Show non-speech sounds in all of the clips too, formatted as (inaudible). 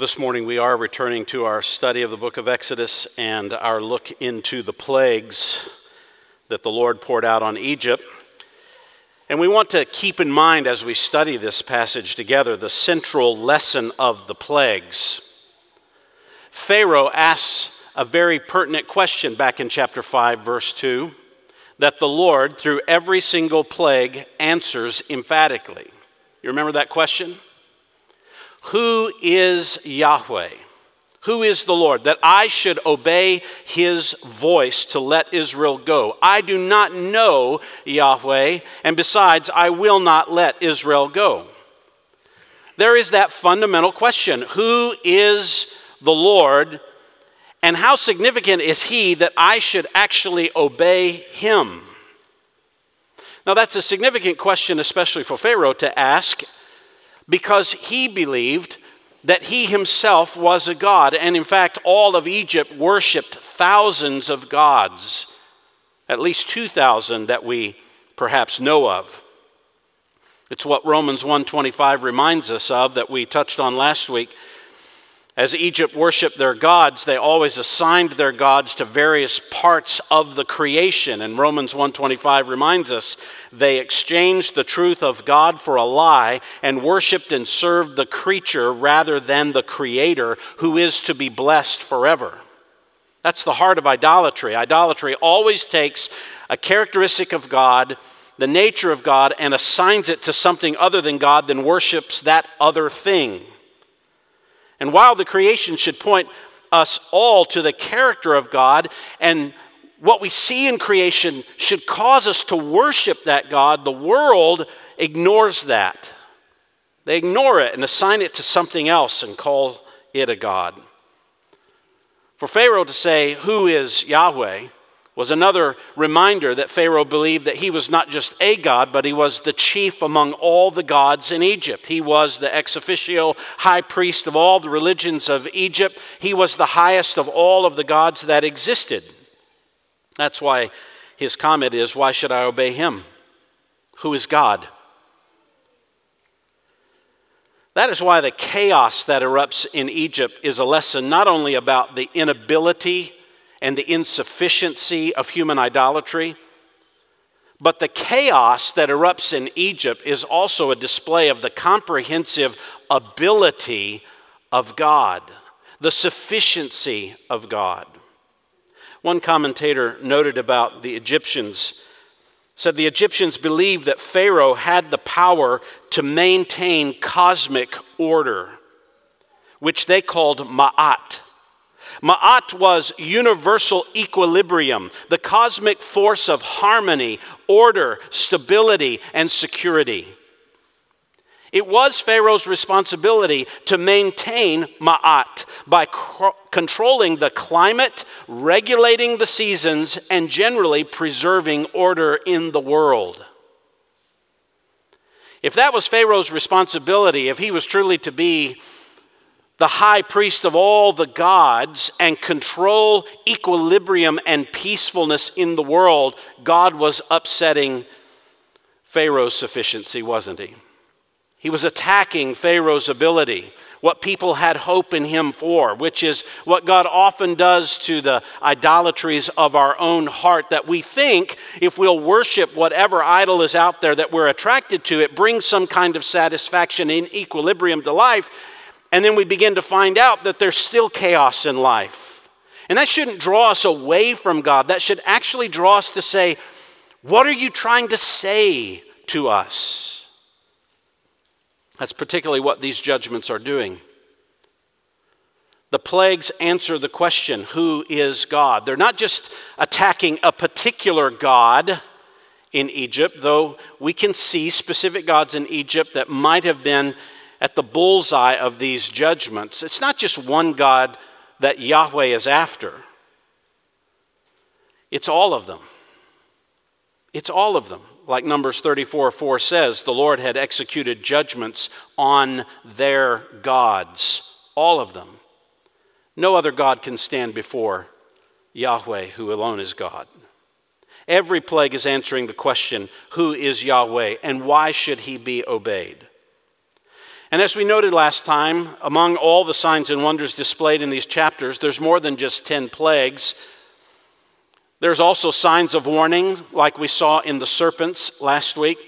This morning we are returning to our study of the book of Exodus and our look into the plagues that the Lord poured out on Egypt. And we want to keep in mind as we study this passage together the central lesson of the plagues. Pharaoh asks a very pertinent question back in chapter 5, verse 2, that the Lord, through every single plague, answers emphatically. You remember that question? Who is Yahweh? Who is the Lord? That I should obey his voice to let Israel go. I do not know Yahweh, and besides, I will not let Israel go. There is that fundamental question Who is the Lord, and how significant is he that I should actually obey him? Now, that's a significant question, especially for Pharaoh to ask because he believed that he himself was a god. And in fact, all of Egypt worshiped thousands of gods, at least 2,000 that we perhaps know of. It's what Romans 1:25 reminds us of that we touched on last week. As Egypt worshiped their gods, they always assigned their gods to various parts of the creation. And Romans 1:25 reminds us they exchanged the truth of God for a lie and worshiped and served the creature rather than the creator who is to be blessed forever. That's the heart of idolatry. Idolatry always takes a characteristic of God, the nature of God, and assigns it to something other than God, then worships that other thing. And while the creation should point us all to the character of God, and what we see in creation should cause us to worship that God, the world ignores that. They ignore it and assign it to something else and call it a God. For Pharaoh to say, Who is Yahweh? Was another reminder that Pharaoh believed that he was not just a god, but he was the chief among all the gods in Egypt. He was the ex officio high priest of all the religions of Egypt. He was the highest of all of the gods that existed. That's why his comment is, Why should I obey him? Who is God? That is why the chaos that erupts in Egypt is a lesson not only about the inability and the insufficiency of human idolatry. But the chaos that erupts in Egypt is also a display of the comprehensive ability of God, the sufficiency of God. One commentator noted about the Egyptians said the Egyptians believed that Pharaoh had the power to maintain cosmic order, which they called ma'at. Ma'at was universal equilibrium, the cosmic force of harmony, order, stability, and security. It was Pharaoh's responsibility to maintain Ma'at by controlling the climate, regulating the seasons, and generally preserving order in the world. If that was Pharaoh's responsibility, if he was truly to be the high priest of all the gods and control equilibrium and peacefulness in the world, God was upsetting Pharaoh's sufficiency, wasn't he? He was attacking Pharaoh's ability, what people had hope in him for, which is what God often does to the idolatries of our own heart that we think if we'll worship whatever idol is out there that we're attracted to, it brings some kind of satisfaction in equilibrium to life. And then we begin to find out that there's still chaos in life. And that shouldn't draw us away from God. That should actually draw us to say, What are you trying to say to us? That's particularly what these judgments are doing. The plagues answer the question, Who is God? They're not just attacking a particular God in Egypt, though we can see specific gods in Egypt that might have been at the bullseye of these judgments. It's not just one God that Yahweh is after, it's all of them. It's all of them. Like Numbers 34 4 says, the Lord had executed judgments on their gods, all of them. No other God can stand before Yahweh, who alone is God. Every plague is answering the question who is Yahweh and why should he be obeyed? And as we noted last time, among all the signs and wonders displayed in these chapters, there's more than just 10 plagues. There's also signs of warning, like we saw in the serpents last week,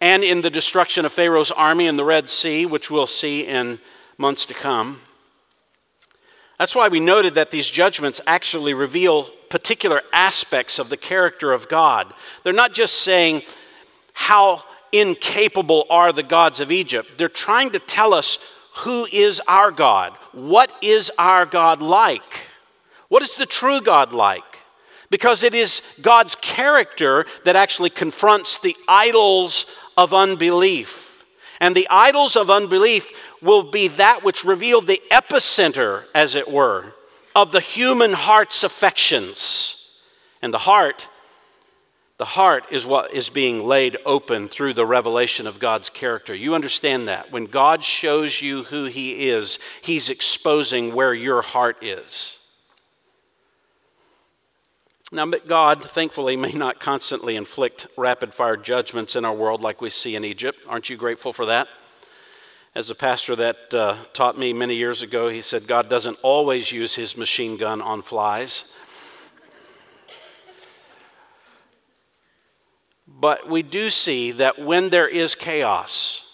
and in the destruction of Pharaoh's army in the Red Sea, which we'll see in months to come. That's why we noted that these judgments actually reveal particular aspects of the character of God. They're not just saying how incapable are the gods of Egypt. They're trying to tell us who is our God. What is our God like? What is the true God like? Because it is God's character that actually confronts the idols of unbelief. And the idols of unbelief will be that which revealed the epicenter, as it were, of the human heart's affections. And the heart the heart is what is being laid open through the revelation of God's character. You understand that. When God shows you who He is, He's exposing where your heart is. Now, but God, thankfully, may not constantly inflict rapid fire judgments in our world like we see in Egypt. Aren't you grateful for that? As a pastor that uh, taught me many years ago, he said, God doesn't always use his machine gun on flies. But we do see that when there is chaos,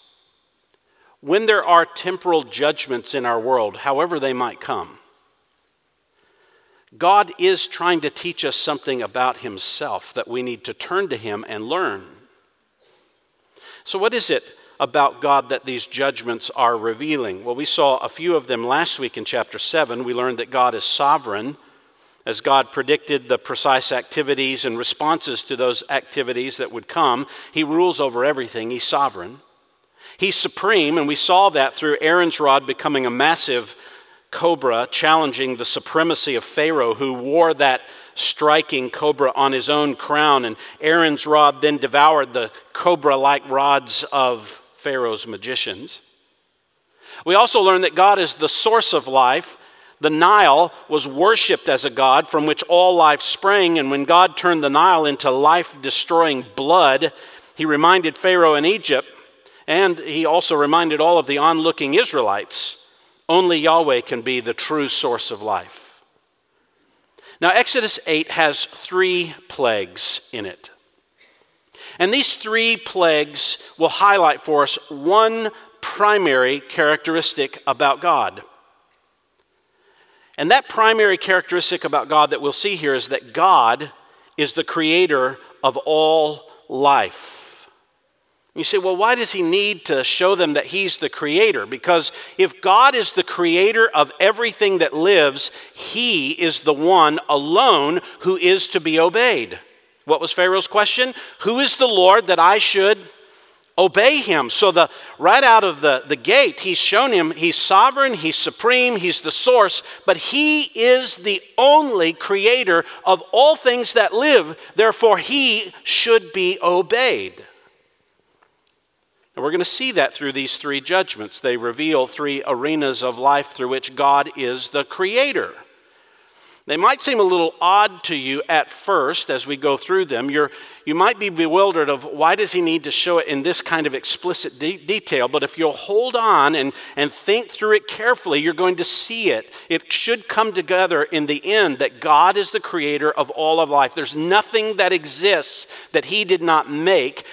when there are temporal judgments in our world, however they might come, God is trying to teach us something about Himself that we need to turn to Him and learn. So, what is it about God that these judgments are revealing? Well, we saw a few of them last week in chapter 7. We learned that God is sovereign as God predicted the precise activities and responses to those activities that would come, He rules over everything. He's sovereign. He's supreme, and we saw that through Aaron's rod becoming a massive cobra, challenging the supremacy of Pharaoh, who wore that striking cobra on his own crown. And Aaron's rod then devoured the cobra like rods of Pharaoh's magicians. We also learned that God is the source of life the Nile was worshiped as a god from which all life sprang, and when God turned the Nile into life destroying blood, he reminded Pharaoh in Egypt, and he also reminded all of the onlooking Israelites only Yahweh can be the true source of life. Now, Exodus 8 has three plagues in it. And these three plagues will highlight for us one primary characteristic about God. And that primary characteristic about God that we'll see here is that God is the creator of all life. You say, well, why does he need to show them that he's the creator? Because if God is the creator of everything that lives, he is the one alone who is to be obeyed. What was Pharaoh's question? Who is the Lord that I should obey him. So the right out of the, the gate, he's shown him he's sovereign, he's supreme, he's the source, but he is the only creator of all things that live. Therefore, he should be obeyed. And we're going to see that through these three judgments. They reveal three arenas of life through which God is the creator. They might seem a little odd to you at first as we go through them. You're, you might be bewildered of why does he need to show it in this kind of explicit de- detail. But if you'll hold on and, and think through it carefully, you're going to see it. It should come together in the end that God is the creator of all of life. There's nothing that exists that he did not make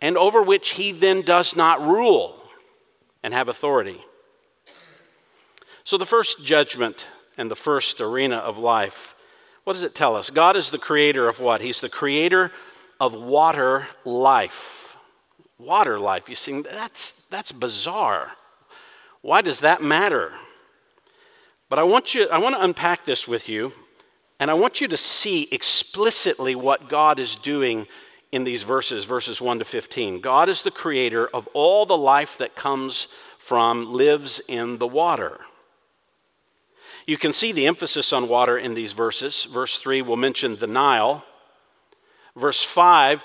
and over which he then does not rule and have authority. So the first judgment and the first arena of life. What does it tell us? God is the creator of what? He's the creator of water life. Water life. You see, that's, that's bizarre. Why does that matter? But I want, you, I want to unpack this with you, and I want you to see explicitly what God is doing in these verses, verses 1 to 15. God is the creator of all the life that comes from, lives in the water. You can see the emphasis on water in these verses. Verse 3 will mention the Nile. Verse 5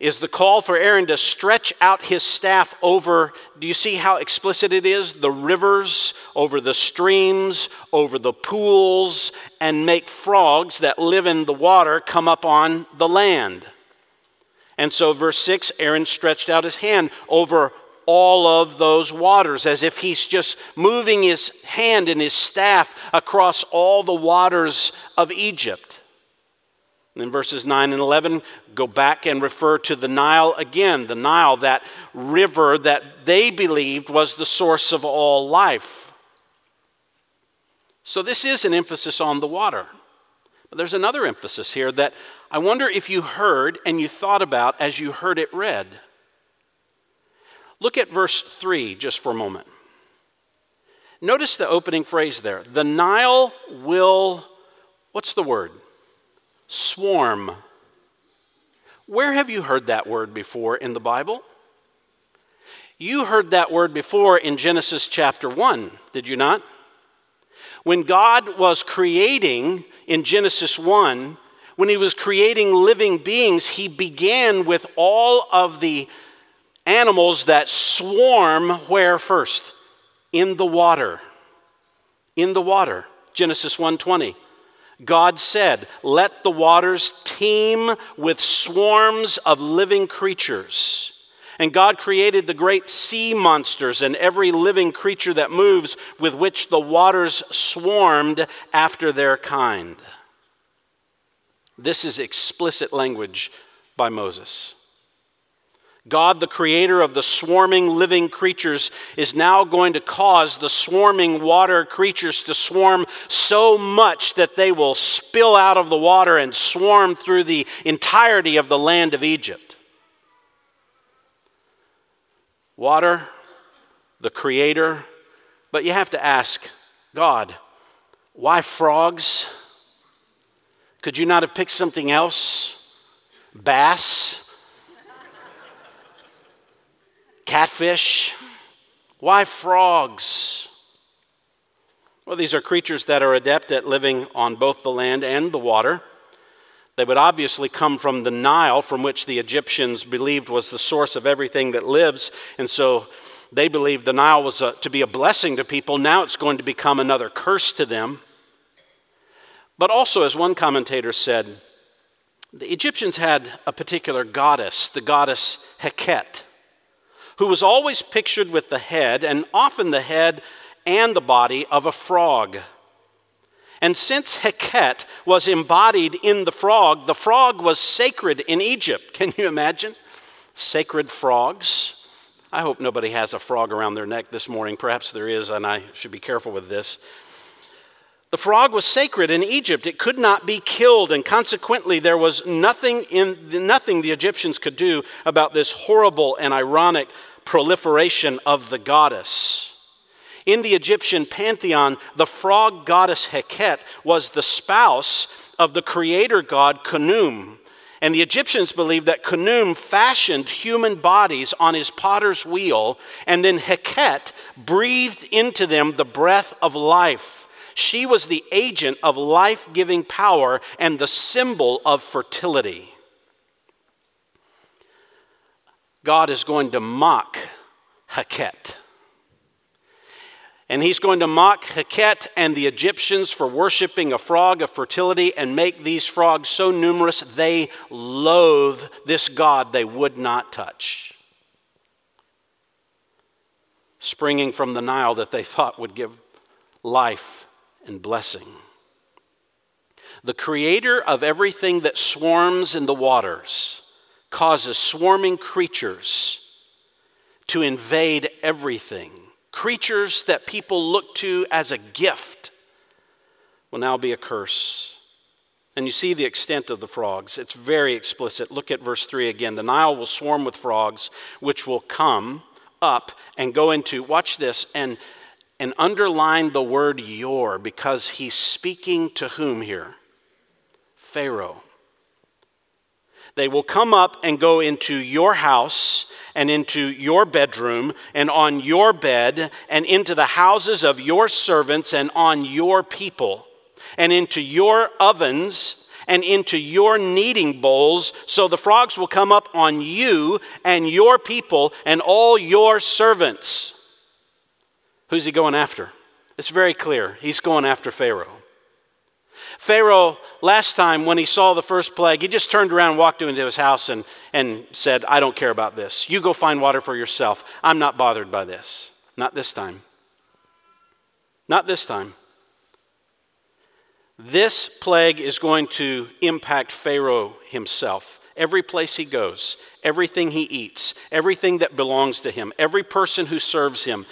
is the call for Aaron to stretch out his staff over, do you see how explicit it is? The rivers, over the streams, over the pools, and make frogs that live in the water come up on the land. And so, verse 6 Aaron stretched out his hand over all of those waters, as if he's just moving his hand and his staff across all the waters of Egypt. And then verses 9 and 11 go back and refer to the Nile again, the Nile, that river that they believed was the source of all life. So this is an emphasis on the water. But there's another emphasis here that I wonder if you heard and you thought about as you heard it read. Look at verse 3 just for a moment. Notice the opening phrase there. The Nile will, what's the word? Swarm. Where have you heard that word before in the Bible? You heard that word before in Genesis chapter 1, did you not? When God was creating in Genesis 1, when he was creating living beings, he began with all of the animals that swarm where first? In the water. In the water. Genesis 1:20. God said, "Let the waters teem with swarms of living creatures." And God created the great sea monsters and every living creature that moves, with which the waters swarmed after their kind. This is explicit language by Moses. God, the creator of the swarming living creatures, is now going to cause the swarming water creatures to swarm so much that they will spill out of the water and swarm through the entirety of the land of Egypt. Water, the creator, but you have to ask God, why frogs? Could you not have picked something else? Bass? Catfish? Why frogs? Well, these are creatures that are adept at living on both the land and the water. They would obviously come from the Nile, from which the Egyptians believed was the source of everything that lives. And so they believed the Nile was a, to be a blessing to people. Now it's going to become another curse to them. But also, as one commentator said, the Egyptians had a particular goddess, the goddess Heket who was always pictured with the head, and often the head and the body, of a frog. And since Heket was embodied in the frog, the frog was sacred in Egypt. (laughs) Can you imagine? Sacred frogs. I hope nobody has a frog around their neck this morning. Perhaps there is, and I should be careful with this. The frog was sacred in Egypt. It could not be killed, and consequently, there was nothing, in, nothing the Egyptians could do about this horrible and ironic proliferation of the goddess. In the Egyptian pantheon, the frog goddess Heket was the spouse of the creator god Khnum. And the Egyptians believed that Khnum fashioned human bodies on his potter's wheel, and then Heket breathed into them the breath of life. She was the agent of life giving power and the symbol of fertility. God is going to mock Heket. And he's going to mock Heket and the Egyptians for worshiping a frog of fertility and make these frogs so numerous they loathe this God they would not touch. Springing from the Nile that they thought would give life and blessing. The creator of everything that swarms in the waters causes swarming creatures to invade everything. Creatures that people look to as a gift will now be a curse. And you see the extent of the frogs. It's very explicit. Look at verse 3 again. The Nile will swarm with frogs, which will come up and go into, watch this, and, and underline the word your, because he's speaking to whom here? Pharaoh. They will come up and go into your house and into your bedroom and on your bed and into the houses of your servants and on your people and into your ovens and into your kneading bowls. So the frogs will come up on you and your people and all your servants. Who's he going after? It's very clear. He's going after Pharaoh. Pharaoh, last time when he saw the first plague, he just turned around, walked into his house, and, and said, I don't care about this. You go find water for yourself. I'm not bothered by this. Not this time. Not this time. This plague is going to impact Pharaoh himself. Every place he goes, everything he eats, everything that belongs to him, every person who serves him,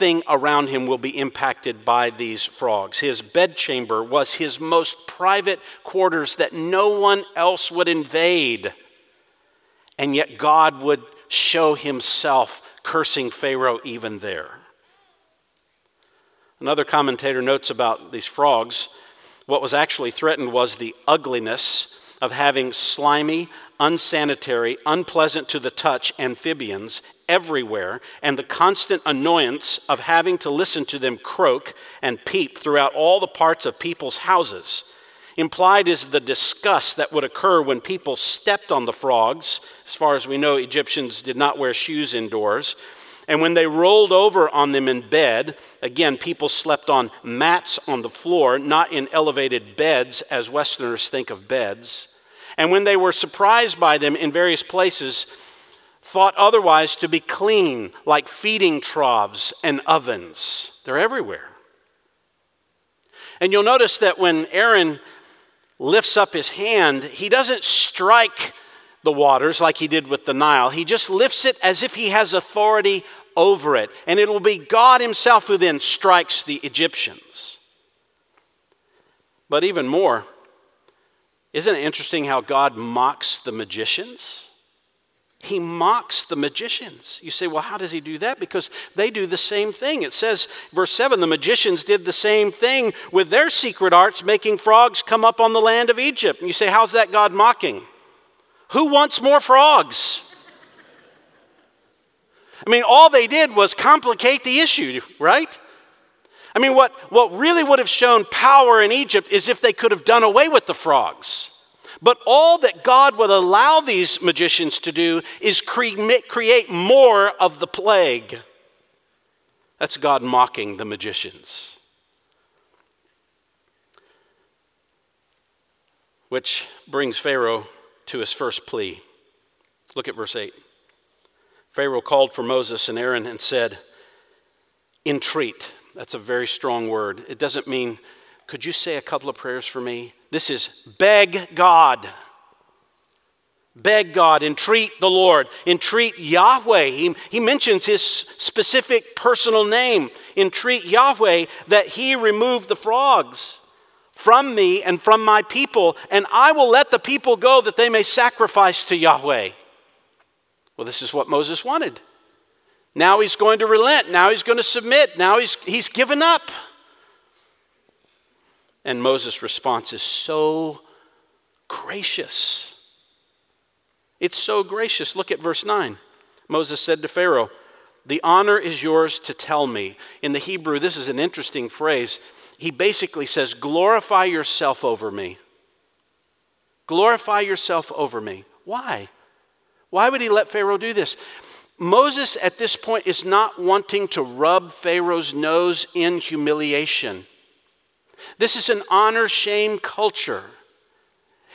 everything around him will be impacted by these frogs. His bedchamber was his most private quarters that no one else would invade. And yet God would show himself cursing Pharaoh even there. Another commentator notes about these frogs what was actually threatened was the ugliness of having slimy, unsanitary, unpleasant to the touch amphibians everywhere, and the constant annoyance of having to listen to them croak and peep throughout all the parts of people's houses. Implied is the disgust that would occur when people stepped on the frogs. As far as we know, Egyptians did not wear shoes indoors. And when they rolled over on them in bed, again, people slept on mats on the floor, not in elevated beds as Westerners think of beds. And when they were surprised by them in various places, thought otherwise to be clean, like feeding troughs and ovens. They're everywhere. And you'll notice that when Aaron lifts up his hand, he doesn't strike the waters like he did with the Nile. He just lifts it as if he has authority over it. And it will be God Himself who then strikes the Egyptians. But even more, isn't it interesting how God mocks the magicians? He mocks the magicians. You say, well, how does he do that? Because they do the same thing. It says, verse 7 the magicians did the same thing with their secret arts, making frogs come up on the land of Egypt. And you say, how's that God mocking? Who wants more frogs? I mean, all they did was complicate the issue, right? I mean, what, what really would have shown power in Egypt is if they could have done away with the frogs. But all that God would allow these magicians to do is cre- create more of the plague. That's God mocking the magicians. Which brings Pharaoh to his first plea. Look at verse 8. Pharaoh called for Moses and Aaron and said, Entreat. That's a very strong word. It doesn't mean, could you say a couple of prayers for me? This is beg God. Beg God, entreat the Lord, entreat Yahweh. He, he mentions his specific personal name. Entreat Yahweh that he remove the frogs from me and from my people, and I will let the people go that they may sacrifice to Yahweh. Well, this is what Moses wanted. Now he's going to relent. Now he's going to submit. Now he's, he's given up. And Moses' response is so gracious. It's so gracious. Look at verse 9. Moses said to Pharaoh, The honor is yours to tell me. In the Hebrew, this is an interesting phrase. He basically says, Glorify yourself over me. Glorify yourself over me. Why? Why would he let Pharaoh do this? Moses at this point is not wanting to rub Pharaoh's nose in humiliation. This is an honor shame culture.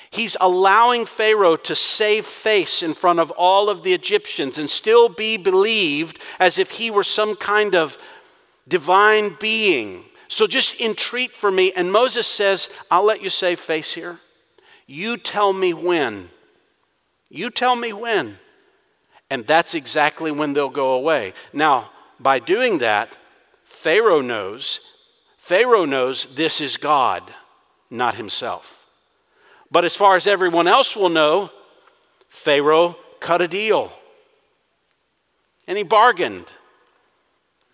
He's allowing Pharaoh to save face in front of all of the Egyptians and still be believed as if he were some kind of divine being. So just entreat for me. And Moses says, I'll let you save face here. You tell me when. You tell me when. And that's exactly when they'll go away. Now, by doing that, Pharaoh knows, Pharaoh knows this is God, not himself. But as far as everyone else will know, Pharaoh cut a deal. And he bargained.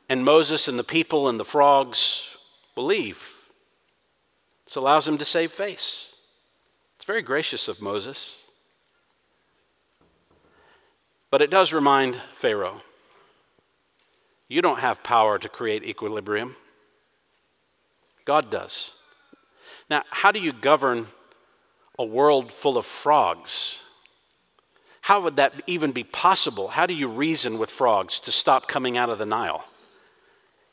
And Moses and the people and the frogs believe. This allows him to save face. It's very gracious of Moses. But it does remind Pharaoh you don't have power to create equilibrium, God does. Now, how do you govern a world full of frogs? How would that even be possible? How do you reason with frogs to stop coming out of the Nile?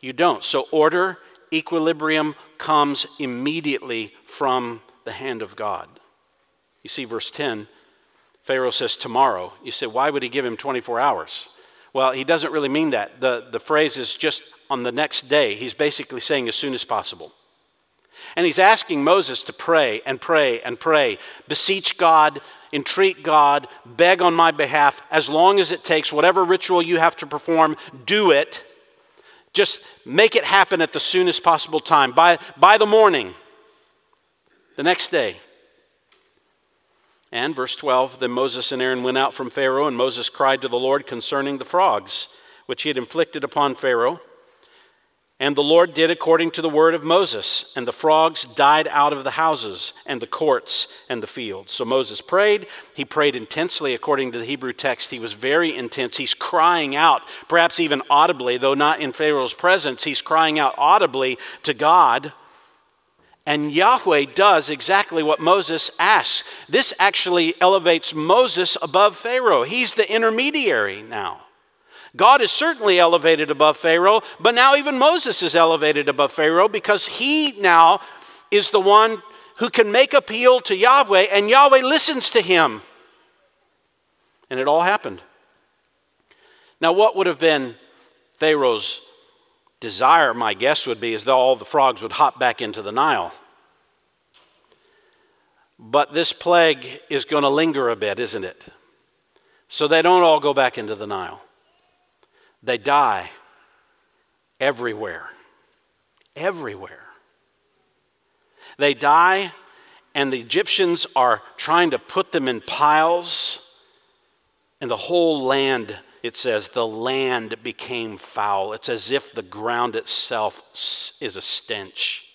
You don't. So, order equilibrium comes immediately from the hand of God. You see, verse 10, Pharaoh says, Tomorrow. You say, Why would he give him 24 hours? Well, he doesn't really mean that. The, the phrase is just on the next day. He's basically saying as soon as possible. And he's asking Moses to pray and pray and pray, beseech God, entreat God, beg on my behalf, as long as it takes, whatever ritual you have to perform, do it. Just make it happen at the soonest possible time, by, by the morning, the next day. And verse 12 Then Moses and Aaron went out from Pharaoh, and Moses cried to the Lord concerning the frogs, which he had inflicted upon Pharaoh. And the Lord did according to the word of Moses, and the frogs died out of the houses and the courts and the fields. So Moses prayed. He prayed intensely according to the Hebrew text. He was very intense. He's crying out, perhaps even audibly, though not in Pharaoh's presence. He's crying out audibly to God. And Yahweh does exactly what Moses asks. This actually elevates Moses above Pharaoh. He's the intermediary now. God is certainly elevated above Pharaoh, but now even Moses is elevated above Pharaoh because he now is the one who can make appeal to Yahweh, and Yahweh listens to him. And it all happened. Now, what would have been Pharaoh's desire, my guess would be, is that all the frogs would hop back into the Nile. But this plague is going to linger a bit, isn't it? So they don't all go back into the Nile. They die everywhere. Everywhere. They die, and the Egyptians are trying to put them in piles, and the whole land it says, the land became foul. It's as if the ground itself is a stench.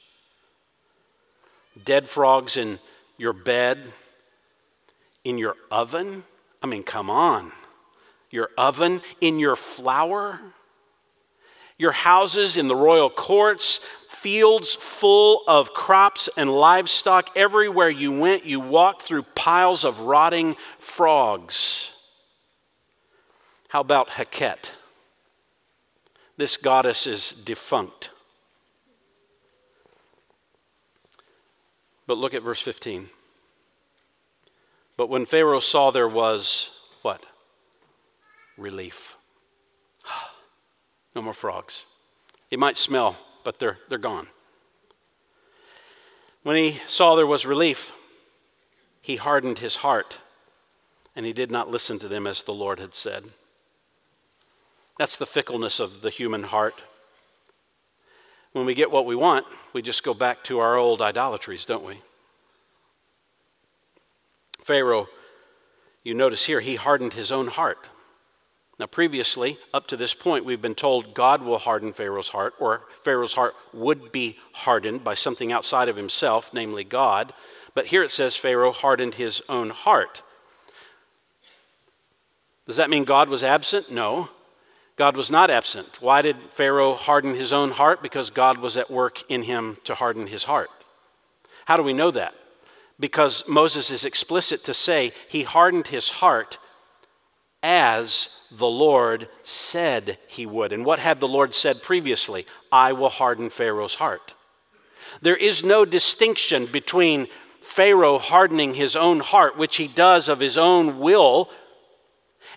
Dead frogs in your bed, in your oven. I mean, come on. Your oven, in your flour, your houses in the royal courts, fields full of crops and livestock. Everywhere you went, you walked through piles of rotting frogs. How about Heket? This goddess is defunct. But look at verse 15. But when Pharaoh saw there was what? Relief. (sighs) no more frogs. It might smell, but they're, they're gone. When he saw there was relief, he hardened his heart, and he did not listen to them as the Lord had said. That's the fickleness of the human heart. When we get what we want, we just go back to our old idolatries, don't we? Pharaoh, you notice here, he hardened his own heart. Now, previously, up to this point, we've been told God will harden Pharaoh's heart, or Pharaoh's heart would be hardened by something outside of himself, namely God. But here it says Pharaoh hardened his own heart. Does that mean God was absent? No. God was not absent. Why did Pharaoh harden his own heart? Because God was at work in him to harden his heart. How do we know that? Because Moses is explicit to say he hardened his heart as the Lord said he would. And what had the Lord said previously? I will harden Pharaoh's heart. There is no distinction between Pharaoh hardening his own heart, which he does of his own will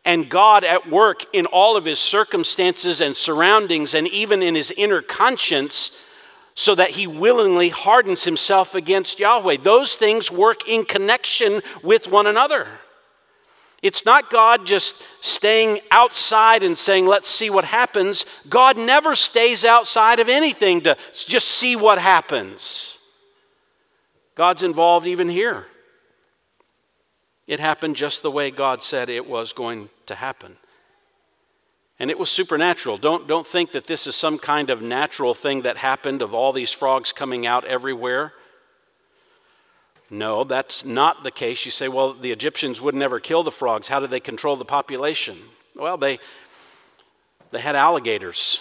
and God at work in all of his circumstances and surroundings and even in his inner conscience so that he willingly hardens himself against Yahweh. Those things work in connection with one another. It's not God just staying outside and saying, let's see what happens. God never stays outside of anything to just see what happens. God's involved even here. It happened just the way God said it was going to happen. And it was supernatural. Don't, don't think that this is some kind of natural thing that happened of all these frogs coming out everywhere. No, that's not the case. You say, well, the Egyptians would never kill the frogs. How did they control the population? Well, they, they had alligators,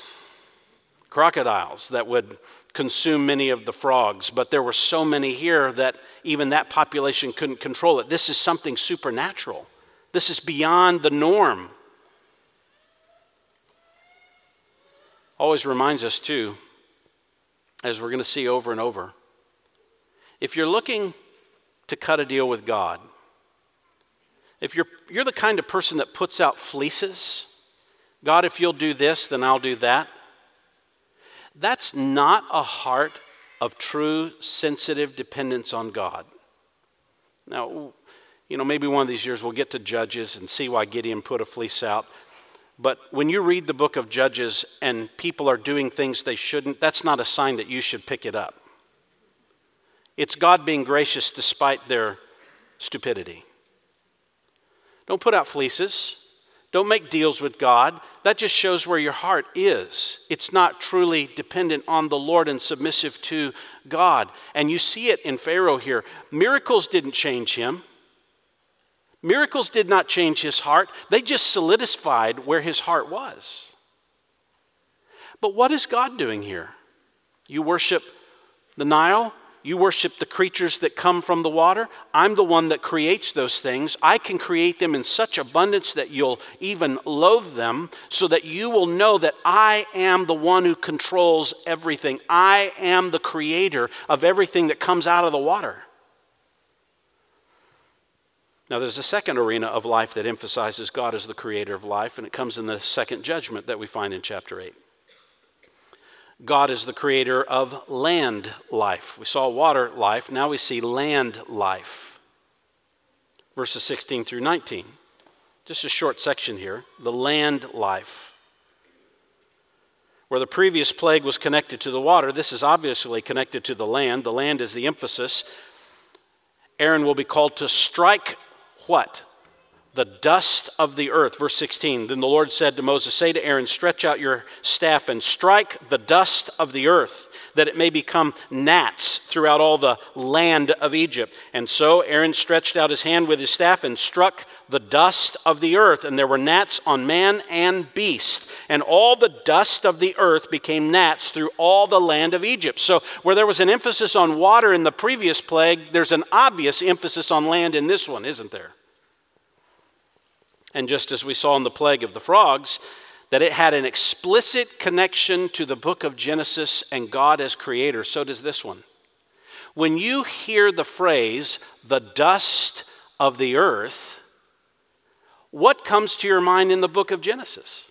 crocodiles that would consume many of the frogs, but there were so many here that even that population couldn't control it. This is something supernatural. This is beyond the norm. Always reminds us, too, as we're going to see over and over, if you're looking to cut a deal with God, if you're, you're the kind of person that puts out fleeces, God, if you'll do this, then I'll do that, that's not a heart of true sensitive dependence on God. Now, you know, maybe one of these years we'll get to Judges and see why Gideon put a fleece out. But when you read the book of Judges and people are doing things they shouldn't, that's not a sign that you should pick it up. It's God being gracious despite their stupidity. Don't put out fleeces. Don't make deals with God. That just shows where your heart is. It's not truly dependent on the Lord and submissive to God. And you see it in Pharaoh here. Miracles didn't change him. Miracles did not change his heart, they just solidified where his heart was. But what is God doing here? You worship the Nile, you worship the creatures that come from the water. I'm the one that creates those things. I can create them in such abundance that you'll even loathe them, so that you will know that I am the one who controls everything. I am the creator of everything that comes out of the water. Now, there's a second arena of life that emphasizes God as the creator of life, and it comes in the second judgment that we find in chapter 8. God is the creator of land life. We saw water life, now we see land life. Verses 16 through 19. Just a short section here the land life. Where the previous plague was connected to the water, this is obviously connected to the land. The land is the emphasis. Aaron will be called to strike what? The dust of the earth. Verse 16. Then the Lord said to Moses, Say to Aaron, Stretch out your staff and strike the dust of the earth, that it may become gnats throughout all the land of Egypt. And so Aaron stretched out his hand with his staff and struck the dust of the earth, and there were gnats on man and beast. And all the dust of the earth became gnats through all the land of Egypt. So, where there was an emphasis on water in the previous plague, there's an obvious emphasis on land in this one, isn't there? And just as we saw in the plague of the frogs, that it had an explicit connection to the book of Genesis and God as creator, so does this one. When you hear the phrase, the dust of the earth, what comes to your mind in the book of Genesis?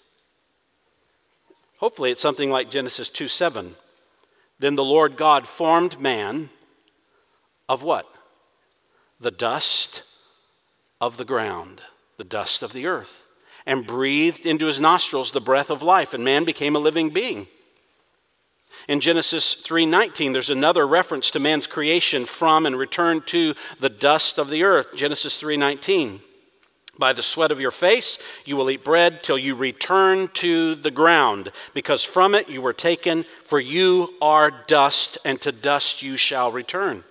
Hopefully, it's something like Genesis 2 7. Then the Lord God formed man of what? The dust of the ground the dust of the earth, and breathed into his nostrils the breath of life, and man became a living being. In Genesis 3:19 there's another reference to man's creation from and return to the dust of the earth. Genesis 3:19 by the sweat of your face you will eat bread till you return to the ground, because from it you were taken, for you are dust, and to dust you shall return.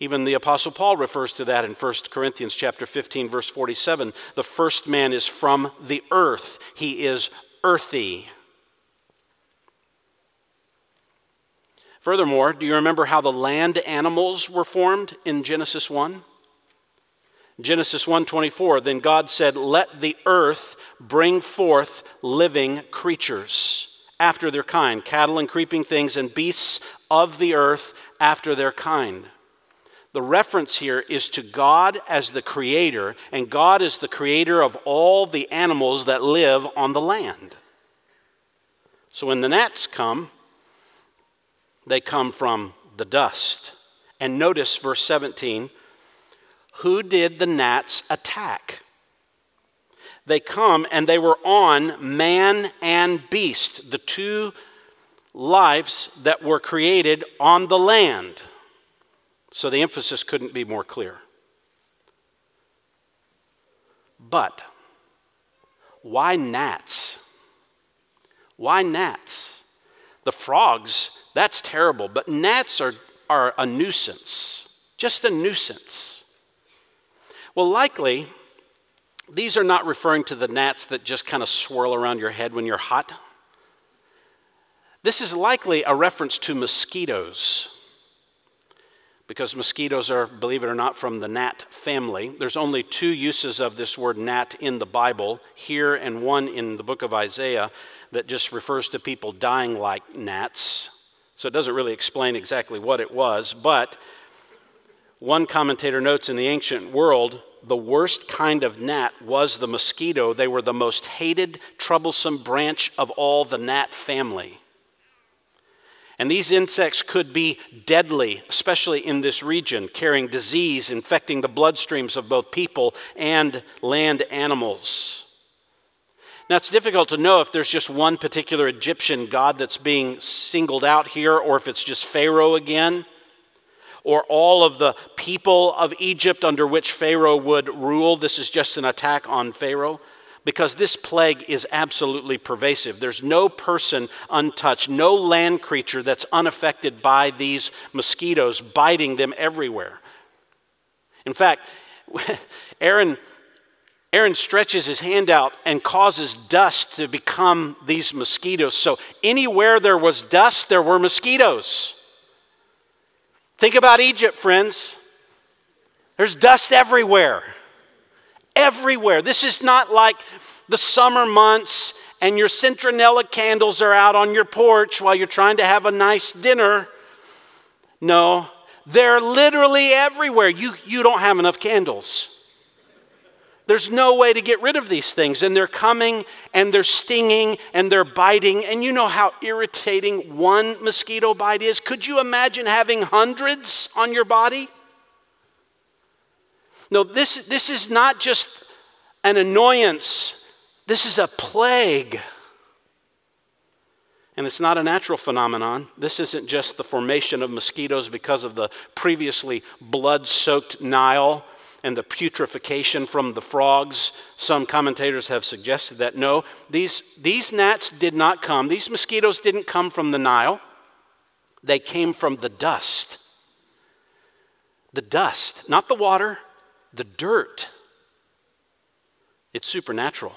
Even the apostle Paul refers to that in 1 Corinthians chapter 15 verse 47. The first man is from the earth. He is earthy. Furthermore, do you remember how the land animals were formed in Genesis 1? Genesis 1:24 Then God said, "Let the earth bring forth living creatures after their kind, cattle and creeping things and beasts of the earth after their kind." The reference here is to God as the creator, and God is the creator of all the animals that live on the land. So when the gnats come, they come from the dust. And notice verse 17 who did the gnats attack? They come and they were on man and beast, the two lives that were created on the land. So the emphasis couldn't be more clear. But why gnats? Why gnats? The frogs, that's terrible, but gnats are, are a nuisance, just a nuisance. Well, likely, these are not referring to the gnats that just kind of swirl around your head when you're hot. This is likely a reference to mosquitoes because mosquitoes are, believe it or not, from the gnat family. There's only two uses of this word gnat in the Bible, here and one in the book of Isaiah, that just refers to people dying like gnats. So it doesn't really explain exactly what it was, but one commentator notes in the ancient world, the worst kind of gnat was the mosquito. They were the most hated, troublesome branch of all the gnat family. And these insects could be deadly, especially in this region, carrying disease, infecting the bloodstreams of both people and land animals. Now, it's difficult to know if there's just one particular Egyptian god that's being singled out here, or if it's just Pharaoh again, or all of the people of Egypt under which Pharaoh would rule. This is just an attack on Pharaoh because this plague is absolutely pervasive. There's no person untouched, no land creature that's unaffected by these mosquitoes biting them everywhere. In fact, (laughs) Aaron, Aaron stretches his hand out and causes dust to become these mosquitoes. So anywhere there was dust, there were mosquitoes. Think about Egypt, friends. There's dust everywhere everywhere. This is not like the summer months and your citronella candles are out on your porch while you're trying to have a nice dinner. No, they're literally everywhere. You, you don't have enough candles. There's no way to get rid of these things. And they're coming and they're stinging and they're biting. And you know how irritating one mosquito bite is? Could you imagine having hundreds on your body? No, this, this is not just an annoyance, this is a plague. And it's not a natural phenomenon. This isn't just the formation of mosquitoes because of the previously blood soaked Nile and the putrefaction from the frogs. Some commentators have suggested that no, these, these gnats did not come, these mosquitoes didn't come from the Nile, they came from the dust. The dust, not the water, the dirt. It's supernatural.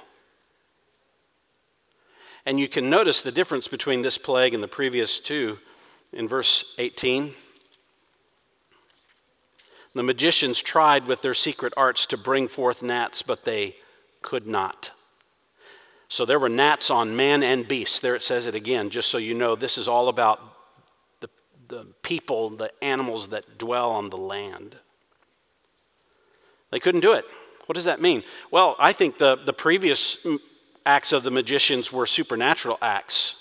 And you can notice the difference between this plague and the previous two in verse 18. The magicians tried with their secret arts to bring forth gnats, but they could not. So there were gnats on man and beast. There it says it again, just so you know this is all about the, the people, the animals that dwell on the land. They couldn't do it. What does that mean? Well, I think the, the previous acts of the magicians were supernatural acts.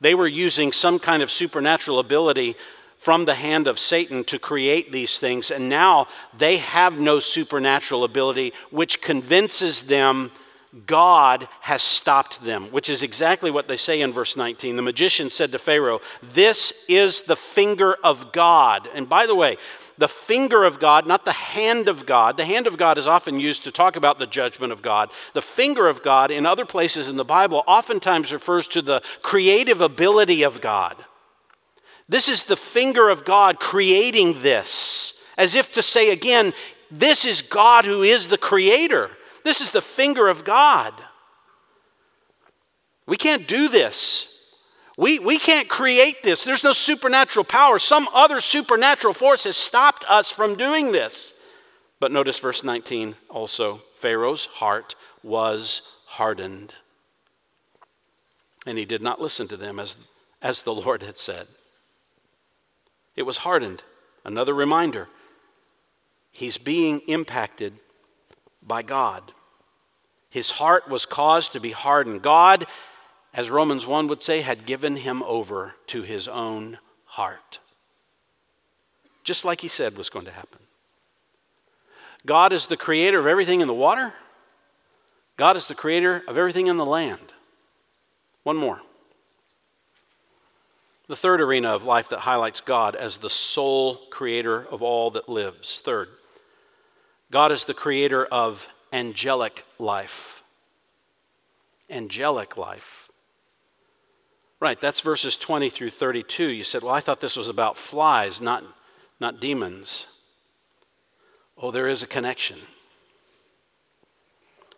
They were using some kind of supernatural ability from the hand of Satan to create these things, and now they have no supernatural ability, which convinces them God has stopped them, which is exactly what they say in verse 19. The magician said to Pharaoh, This is the finger of God. And by the way, the finger of God, not the hand of God. The hand of God is often used to talk about the judgment of God. The finger of God, in other places in the Bible, oftentimes refers to the creative ability of God. This is the finger of God creating this, as if to say again, this is God who is the creator. This is the finger of God. We can't do this. We, we can't create this. There's no supernatural power. Some other supernatural force has stopped us from doing this. But notice verse 19 also Pharaoh's heart was hardened. And he did not listen to them as, as the Lord had said. It was hardened. Another reminder he's being impacted by God. His heart was caused to be hardened. God, as Romans 1 would say, had given him over to his own heart. Just like he said was going to happen. God is the creator of everything in the water. God is the creator of everything in the land. One more. The third arena of life that highlights God as the sole creator of all that lives. Third, God is the creator of angelic life. Angelic life. Right, that's verses 20 through 32. You said, well, I thought this was about flies, not, not demons. Oh, there is a connection.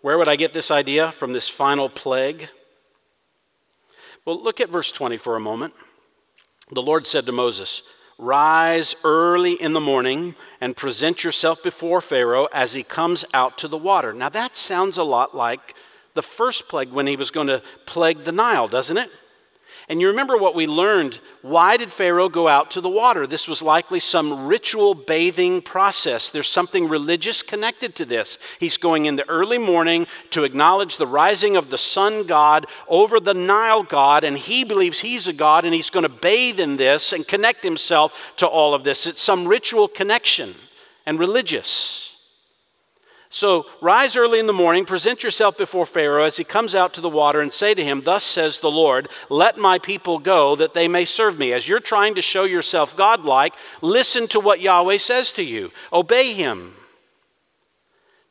Where would I get this idea from this final plague? Well, look at verse 20 for a moment. The Lord said to Moses, Rise early in the morning and present yourself before Pharaoh as he comes out to the water. Now, that sounds a lot like the first plague when he was going to plague the Nile, doesn't it? And you remember what we learned. Why did Pharaoh go out to the water? This was likely some ritual bathing process. There's something religious connected to this. He's going in the early morning to acknowledge the rising of the sun god over the Nile god, and he believes he's a god, and he's going to bathe in this and connect himself to all of this. It's some ritual connection and religious. So rise early in the morning, present yourself before Pharaoh as he comes out to the water, and say to him, Thus says the Lord, let my people go that they may serve me. As you're trying to show yourself godlike, listen to what Yahweh says to you, obey him.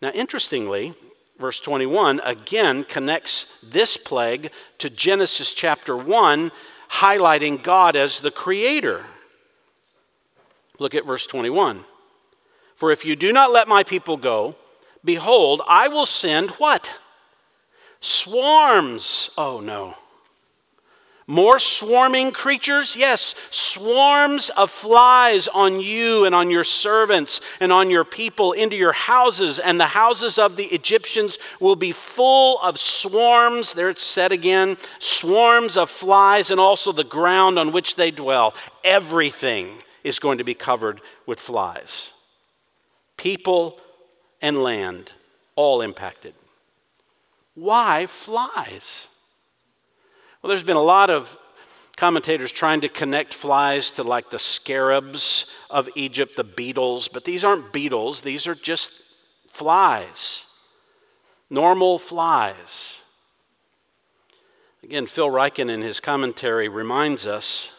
Now, interestingly, verse 21 again connects this plague to Genesis chapter 1, highlighting God as the creator. Look at verse 21. For if you do not let my people go, Behold, I will send what? Swarms. Oh no. More swarming creatures? Yes, swarms of flies on you and on your servants and on your people into your houses, and the houses of the Egyptians will be full of swarms. There it's said again swarms of flies, and also the ground on which they dwell. Everything is going to be covered with flies. People and land, all impacted. Why flies? Well, there's been a lot of commentators trying to connect flies to like the scarabs of Egypt, the beetles, but these aren't beetles, these are just flies, normal flies. Again, Phil Ryken in his commentary reminds us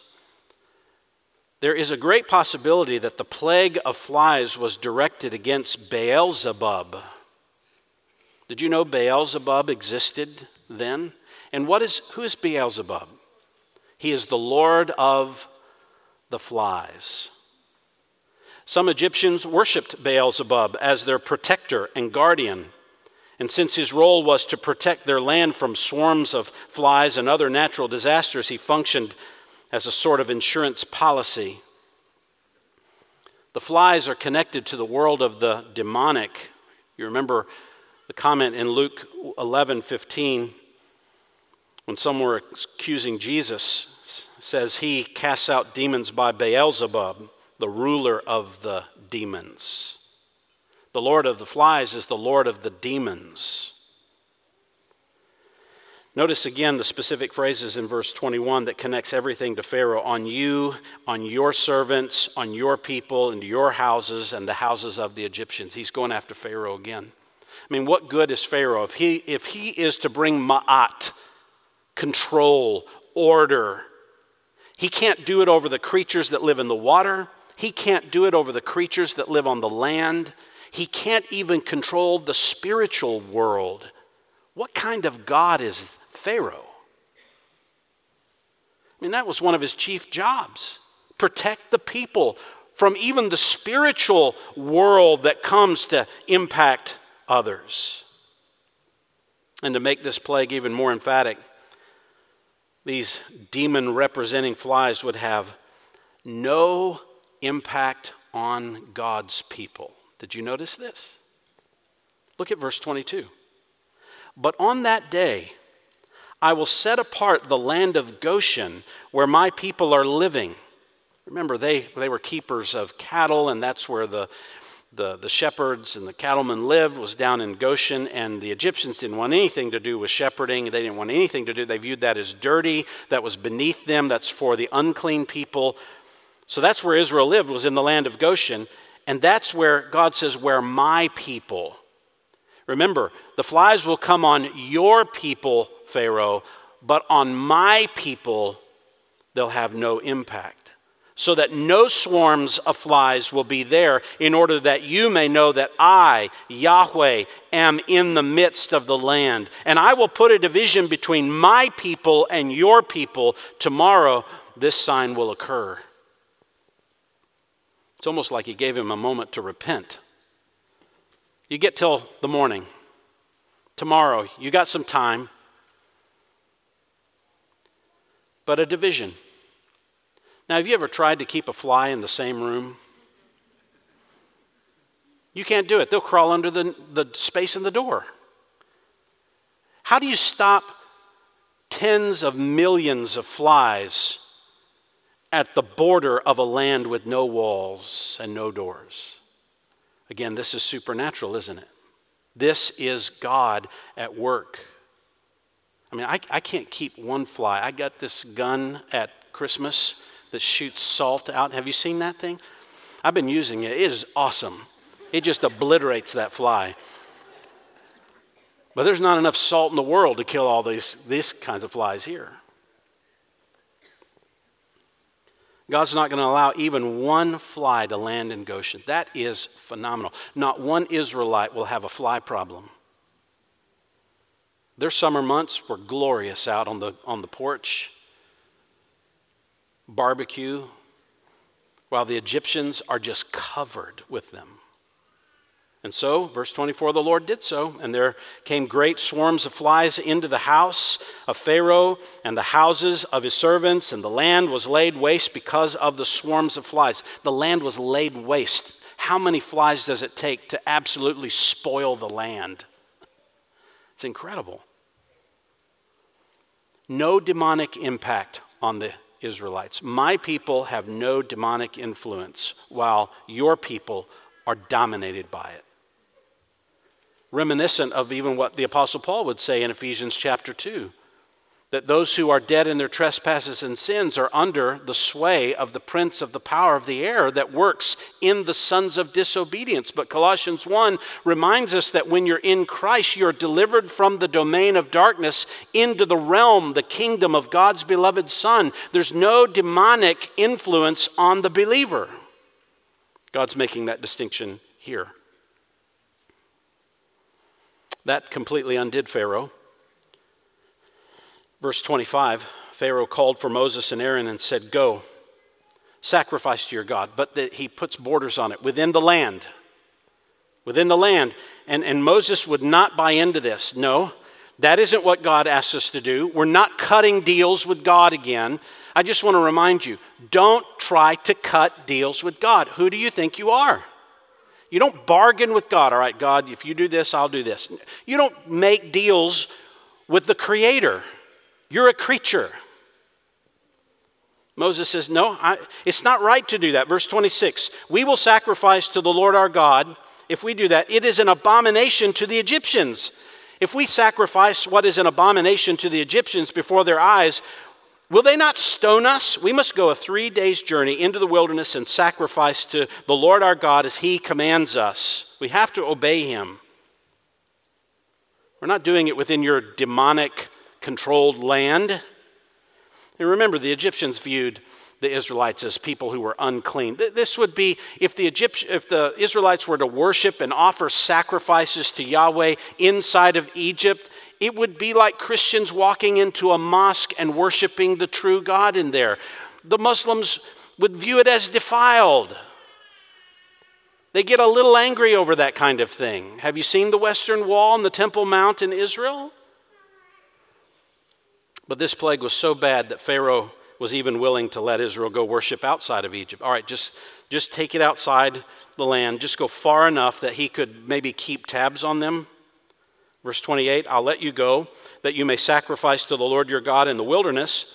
there is a great possibility that the plague of flies was directed against Beelzebub. Did you know Beelzebub existed then? And what is who is Beelzebub? He is the lord of the flies. Some Egyptians worshiped Beelzebub as their protector and guardian. And since his role was to protect their land from swarms of flies and other natural disasters, he functioned as a sort of insurance policy. The flies are connected to the world of the demonic. You remember the comment in Luke 11 15 when some were accusing Jesus, says he casts out demons by Beelzebub, the ruler of the demons. The Lord of the flies is the Lord of the demons. Notice again the specific phrases in verse 21 that connects everything to Pharaoh on you, on your servants, on your people, and your houses, and the houses of the Egyptians. He's going after Pharaoh again. I mean, what good is Pharaoh if he, if he is to bring ma'at, control, order? He can't do it over the creatures that live in the water. He can't do it over the creatures that live on the land. He can't even control the spiritual world. What kind of God is Pharaoh. I mean, that was one of his chief jobs protect the people from even the spiritual world that comes to impact others. And to make this plague even more emphatic, these demon representing flies would have no impact on God's people. Did you notice this? Look at verse 22. But on that day, I will set apart the land of Goshen where my people are living. Remember, they, they were keepers of cattle, and that's where the, the, the shepherds and the cattlemen lived, was down in Goshen, and the Egyptians didn't want anything to do with shepherding. They didn't want anything to do. They viewed that as dirty. That was beneath them. That's for the unclean people. So that's where Israel lived, was in the land of Goshen. And that's where God says, where my people. Remember, the flies will come on your people Pharaoh, but on my people they'll have no impact. So that no swarms of flies will be there, in order that you may know that I, Yahweh, am in the midst of the land. And I will put a division between my people and your people. Tomorrow, this sign will occur. It's almost like he gave him a moment to repent. You get till the morning. Tomorrow, you got some time. But a division. Now, have you ever tried to keep a fly in the same room? You can't do it. They'll crawl under the, the space in the door. How do you stop tens of millions of flies at the border of a land with no walls and no doors. Again, this is supernatural, isn't it? This is God at work. I mean, I, I can't keep one fly. I got this gun at Christmas that shoots salt out. Have you seen that thing? I've been using it. It is awesome. It just obliterates that fly. But there's not enough salt in the world to kill all these, these kinds of flies here. God's not going to allow even one fly to land in Goshen. That is phenomenal. Not one Israelite will have a fly problem. Their summer months were glorious out on the, on the porch, barbecue, while the Egyptians are just covered with them. And so, verse 24, the Lord did so, and there came great swarms of flies into the house of Pharaoh and the houses of his servants, and the land was laid waste because of the swarms of flies. The land was laid waste. How many flies does it take to absolutely spoil the land? It's incredible. No demonic impact on the Israelites. My people have no demonic influence, while your people are dominated by it reminiscent of even what the Apostle Paul would say in Ephesians chapter 2 that those who are dead in their trespasses and sins are under the sway of the prince of the power of the air that works in the sons of disobedience. But Colossians 1 reminds us that when you're in Christ, you're delivered from the domain of darkness into the realm, the kingdom of God's beloved Son. There's no demonic influence on the believer. God's making that distinction here. That completely undid Pharaoh. Verse 25 Pharaoh called for Moses and Aaron and said, Go, sacrifice to your God. But the, he puts borders on it within the land. Within the land. And, and Moses would not buy into this. No, that isn't what God asks us to do. We're not cutting deals with God again. I just want to remind you don't try to cut deals with God. Who do you think you are? You don't bargain with God. All right, God, if you do this, I'll do this. You don't make deals with the Creator. You're a creature. Moses says, No, I, it's not right to do that. Verse 26 We will sacrifice to the Lord our God. If we do that, it is an abomination to the Egyptians. If we sacrifice what is an abomination to the Egyptians before their eyes, Will they not stone us? We must go a three days' journey into the wilderness and sacrifice to the Lord our God as he commands us. We have to obey him. We're not doing it within your demonic controlled land. And remember, the Egyptians viewed the Israelites as people who were unclean. This would be if the, Egypt, if the Israelites were to worship and offer sacrifices to Yahweh inside of Egypt, it would be like Christians walking into a mosque and worshiping the true God in there. The Muslims would view it as defiled. They get a little angry over that kind of thing. Have you seen the Western Wall and the Temple Mount in Israel? But this plague was so bad that Pharaoh was even willing to let Israel go worship outside of Egypt. All right, just, just take it outside the land. Just go far enough that he could maybe keep tabs on them Verse 28 I'll let you go, that you may sacrifice to the Lord your God in the wilderness.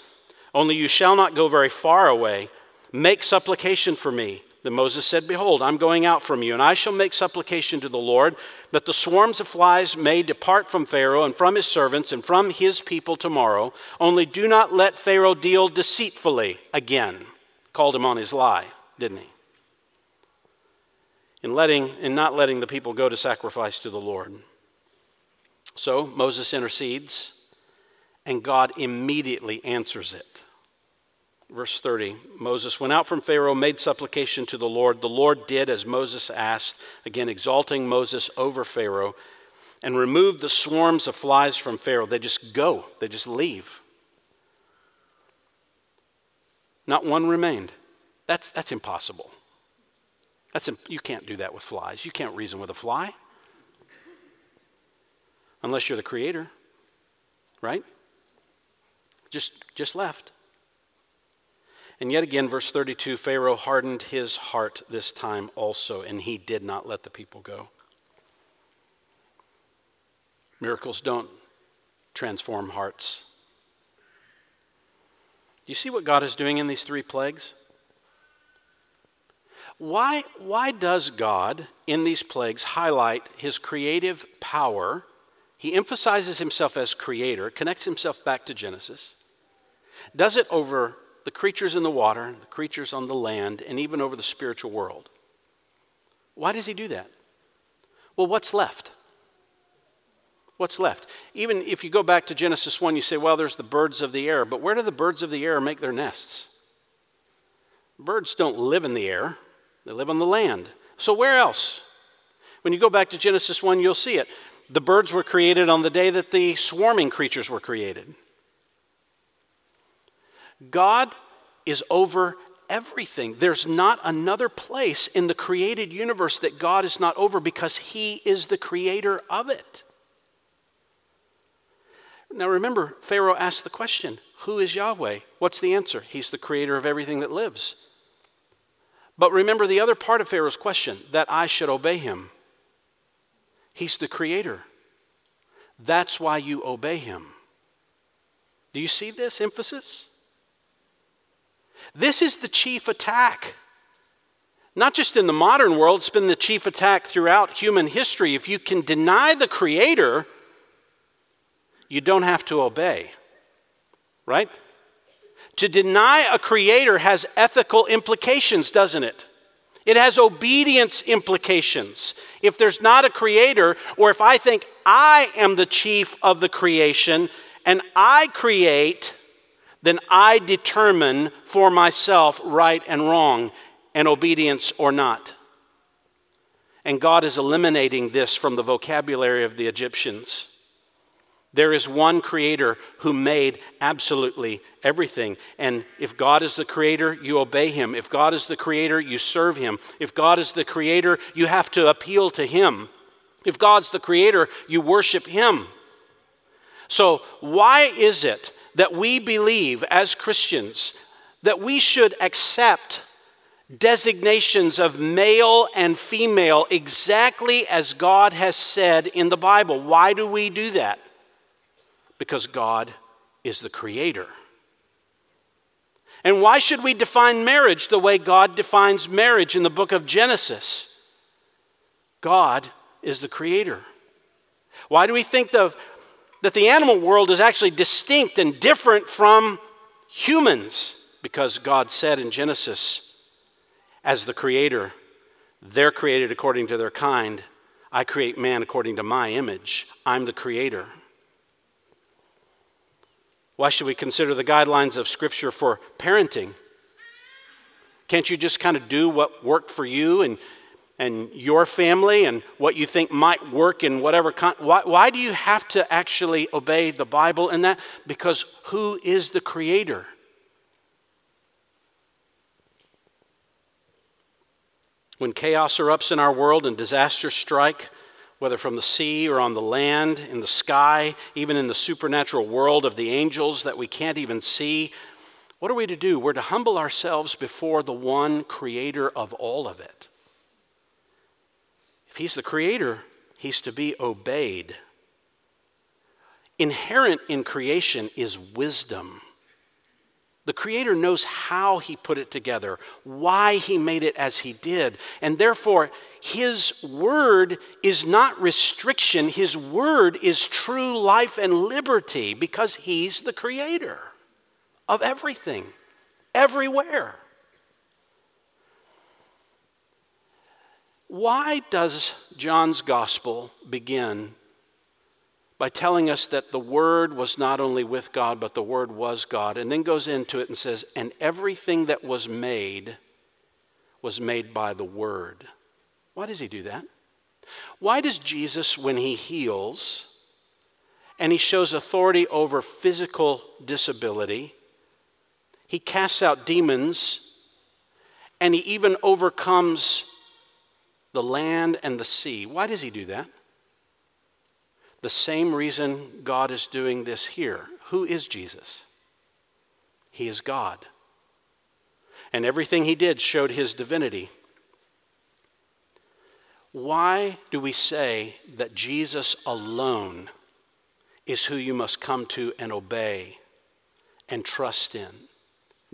Only you shall not go very far away. Make supplication for me. Then Moses said, Behold, I'm going out from you, and I shall make supplication to the Lord that the swarms of flies may depart from Pharaoh and from his servants and from his people tomorrow. Only do not let Pharaoh deal deceitfully again. Called him on his lie, didn't he? In, letting, in not letting the people go to sacrifice to the Lord. So Moses intercedes, and God immediately answers it. Verse 30 Moses went out from Pharaoh, made supplication to the Lord. The Lord did as Moses asked, again exalting Moses over Pharaoh, and removed the swarms of flies from Pharaoh. They just go, they just leave. Not one remained. That's, that's impossible. That's, you can't do that with flies. You can't reason with a fly unless you're the creator, right? Just, just left. And yet again, verse 32 Pharaoh hardened his heart this time also, and he did not let the people go. Miracles don't transform hearts, Do you see what God is doing in these three plagues? Why, why does God, in these plagues, highlight his creative power? He emphasizes himself as creator, connects himself back to Genesis, does it over the creatures in the water, the creatures on the land, and even over the spiritual world. Why does he do that? Well, what's left? What's left? Even if you go back to Genesis 1, you say, well, there's the birds of the air, but where do the birds of the air make their nests? Birds don't live in the air, they live on the land. So, where else? When you go back to Genesis 1, you'll see it. The birds were created on the day that the swarming creatures were created. God is over everything. There's not another place in the created universe that God is not over because He is the creator of it. Now remember, Pharaoh asked the question Who is Yahweh? What's the answer? He's the creator of everything that lives. But remember the other part of Pharaoh's question that I should obey him. He's the creator. That's why you obey him. Do you see this emphasis? This is the chief attack. Not just in the modern world, it's been the chief attack throughout human history. If you can deny the Creator, you don't have to obey. Right? To deny a Creator has ethical implications, doesn't it? It has obedience implications. If there's not a creator, or if I think I am the chief of the creation and I create, then I determine for myself right and wrong and obedience or not. And God is eliminating this from the vocabulary of the Egyptians. There is one creator who made absolutely everything. And if God is the creator, you obey him. If God is the creator, you serve him. If God is the creator, you have to appeal to him. If God's the creator, you worship him. So, why is it that we believe as Christians that we should accept designations of male and female exactly as God has said in the Bible. Why do we do that? Because God is the creator. And why should we define marriage the way God defines marriage in the book of Genesis? God is the creator. Why do we think of that the animal world is actually distinct and different from humans because God said in Genesis, as the creator, they're created according to their kind. I create man according to my image. I'm the creator. Why should we consider the guidelines of Scripture for parenting? Can't you just kind of do what worked for you and and your family and what you think might work in whatever why, why do you have to actually obey the bible in that? Because who is the creator? When chaos erupts in our world and disasters strike whether from the sea or on the land in the sky even in the supernatural world of the angels that we can't even see what are we to do? We're to humble ourselves before the one creator of all of it if he's the creator, he's to be obeyed. Inherent in creation is wisdom. The Creator knows how He put it together, why He made it as He did. And therefore, His Word is not restriction, His Word is true life and liberty because He's the Creator of everything, everywhere. Why does John's gospel begin by telling us that the Word was not only with God, but the Word was God, and then goes into it and says, and everything that was made was made by the Word? Why does he do that? Why does Jesus, when he heals and he shows authority over physical disability, he casts out demons and he even overcomes the land and the sea. Why does he do that? The same reason God is doing this here. Who is Jesus? He is God. And everything he did showed his divinity. Why do we say that Jesus alone is who you must come to and obey and trust in?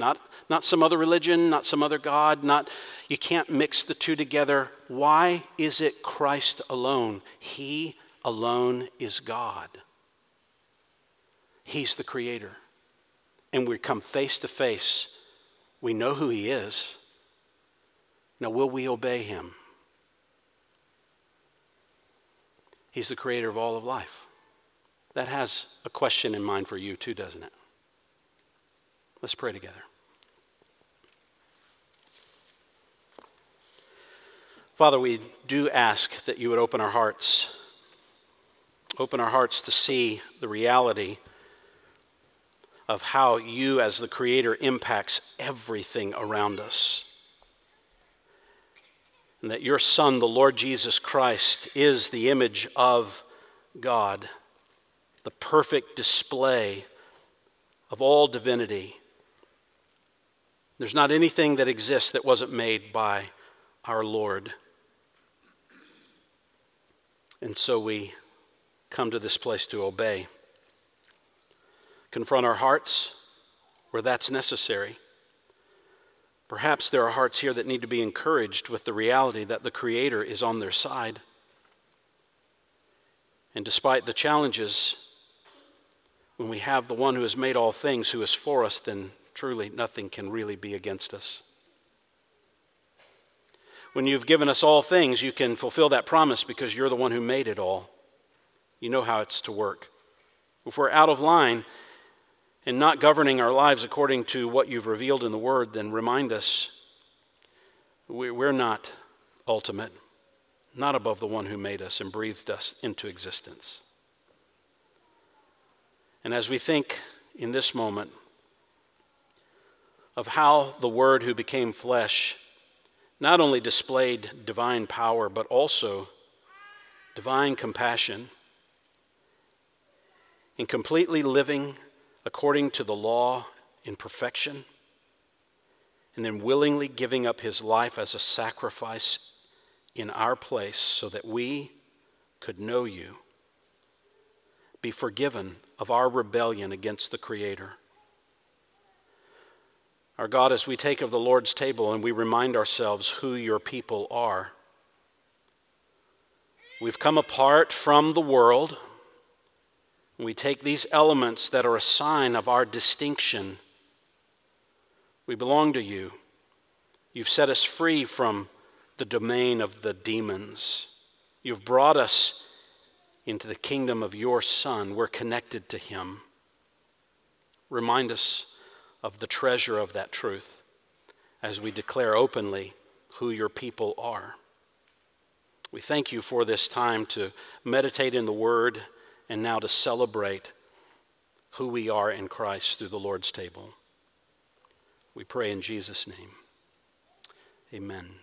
Not, not some other religion, not some other God, not you can't mix the two together. Why is it Christ alone? He alone is God. He's the creator. And we come face to face. We know who he is. Now, will we obey him? He's the creator of all of life. That has a question in mind for you, too, doesn't it? Let's pray together. Father, we do ask that you would open our hearts, open our hearts to see the reality of how you, as the Creator, impacts everything around us. And that your Son, the Lord Jesus Christ, is the image of God, the perfect display of all divinity. There's not anything that exists that wasn't made by our Lord. And so we come to this place to obey. Confront our hearts where that's necessary. Perhaps there are hearts here that need to be encouraged with the reality that the Creator is on their side. And despite the challenges, when we have the one who has made all things who is for us, then truly nothing can really be against us. When you've given us all things, you can fulfill that promise because you're the one who made it all. You know how it's to work. If we're out of line and not governing our lives according to what you've revealed in the Word, then remind us we're not ultimate, not above the one who made us and breathed us into existence. And as we think in this moment of how the Word who became flesh not only displayed divine power, but also divine compassion in completely living according to the law in perfection, and then willingly giving up his life as a sacrifice in our place so that we could know you, be forgiven of our rebellion against the Creator our God, as we take of the Lord's table and we remind ourselves who your people are, we've come apart from the world. We take these elements that are a sign of our distinction. We belong to you. You've set us free from the domain of the demons. You've brought us into the kingdom of your Son. We're connected to him. Remind us of the treasure of that truth as we declare openly who your people are. We thank you for this time to meditate in the Word and now to celebrate who we are in Christ through the Lord's table. We pray in Jesus' name. Amen.